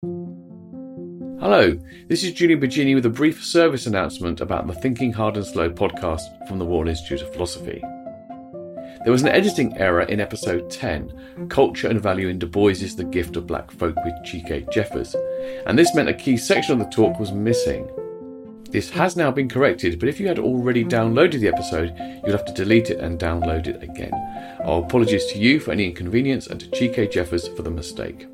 Hello, this is Julian Baggini with a brief service announcement about the Thinking Hard and Slow podcast from the Royal Institute of Philosophy. There was an editing error in episode 10, Culture and Value in Du Bois's The Gift of Black Folk with Chike Jeffers, and this meant a key section of the talk was missing. This has now been corrected, but if you had already downloaded the episode, you'll have to delete it and download it again. Our apologies to you for any inconvenience and to Chike Jeffers for the mistake.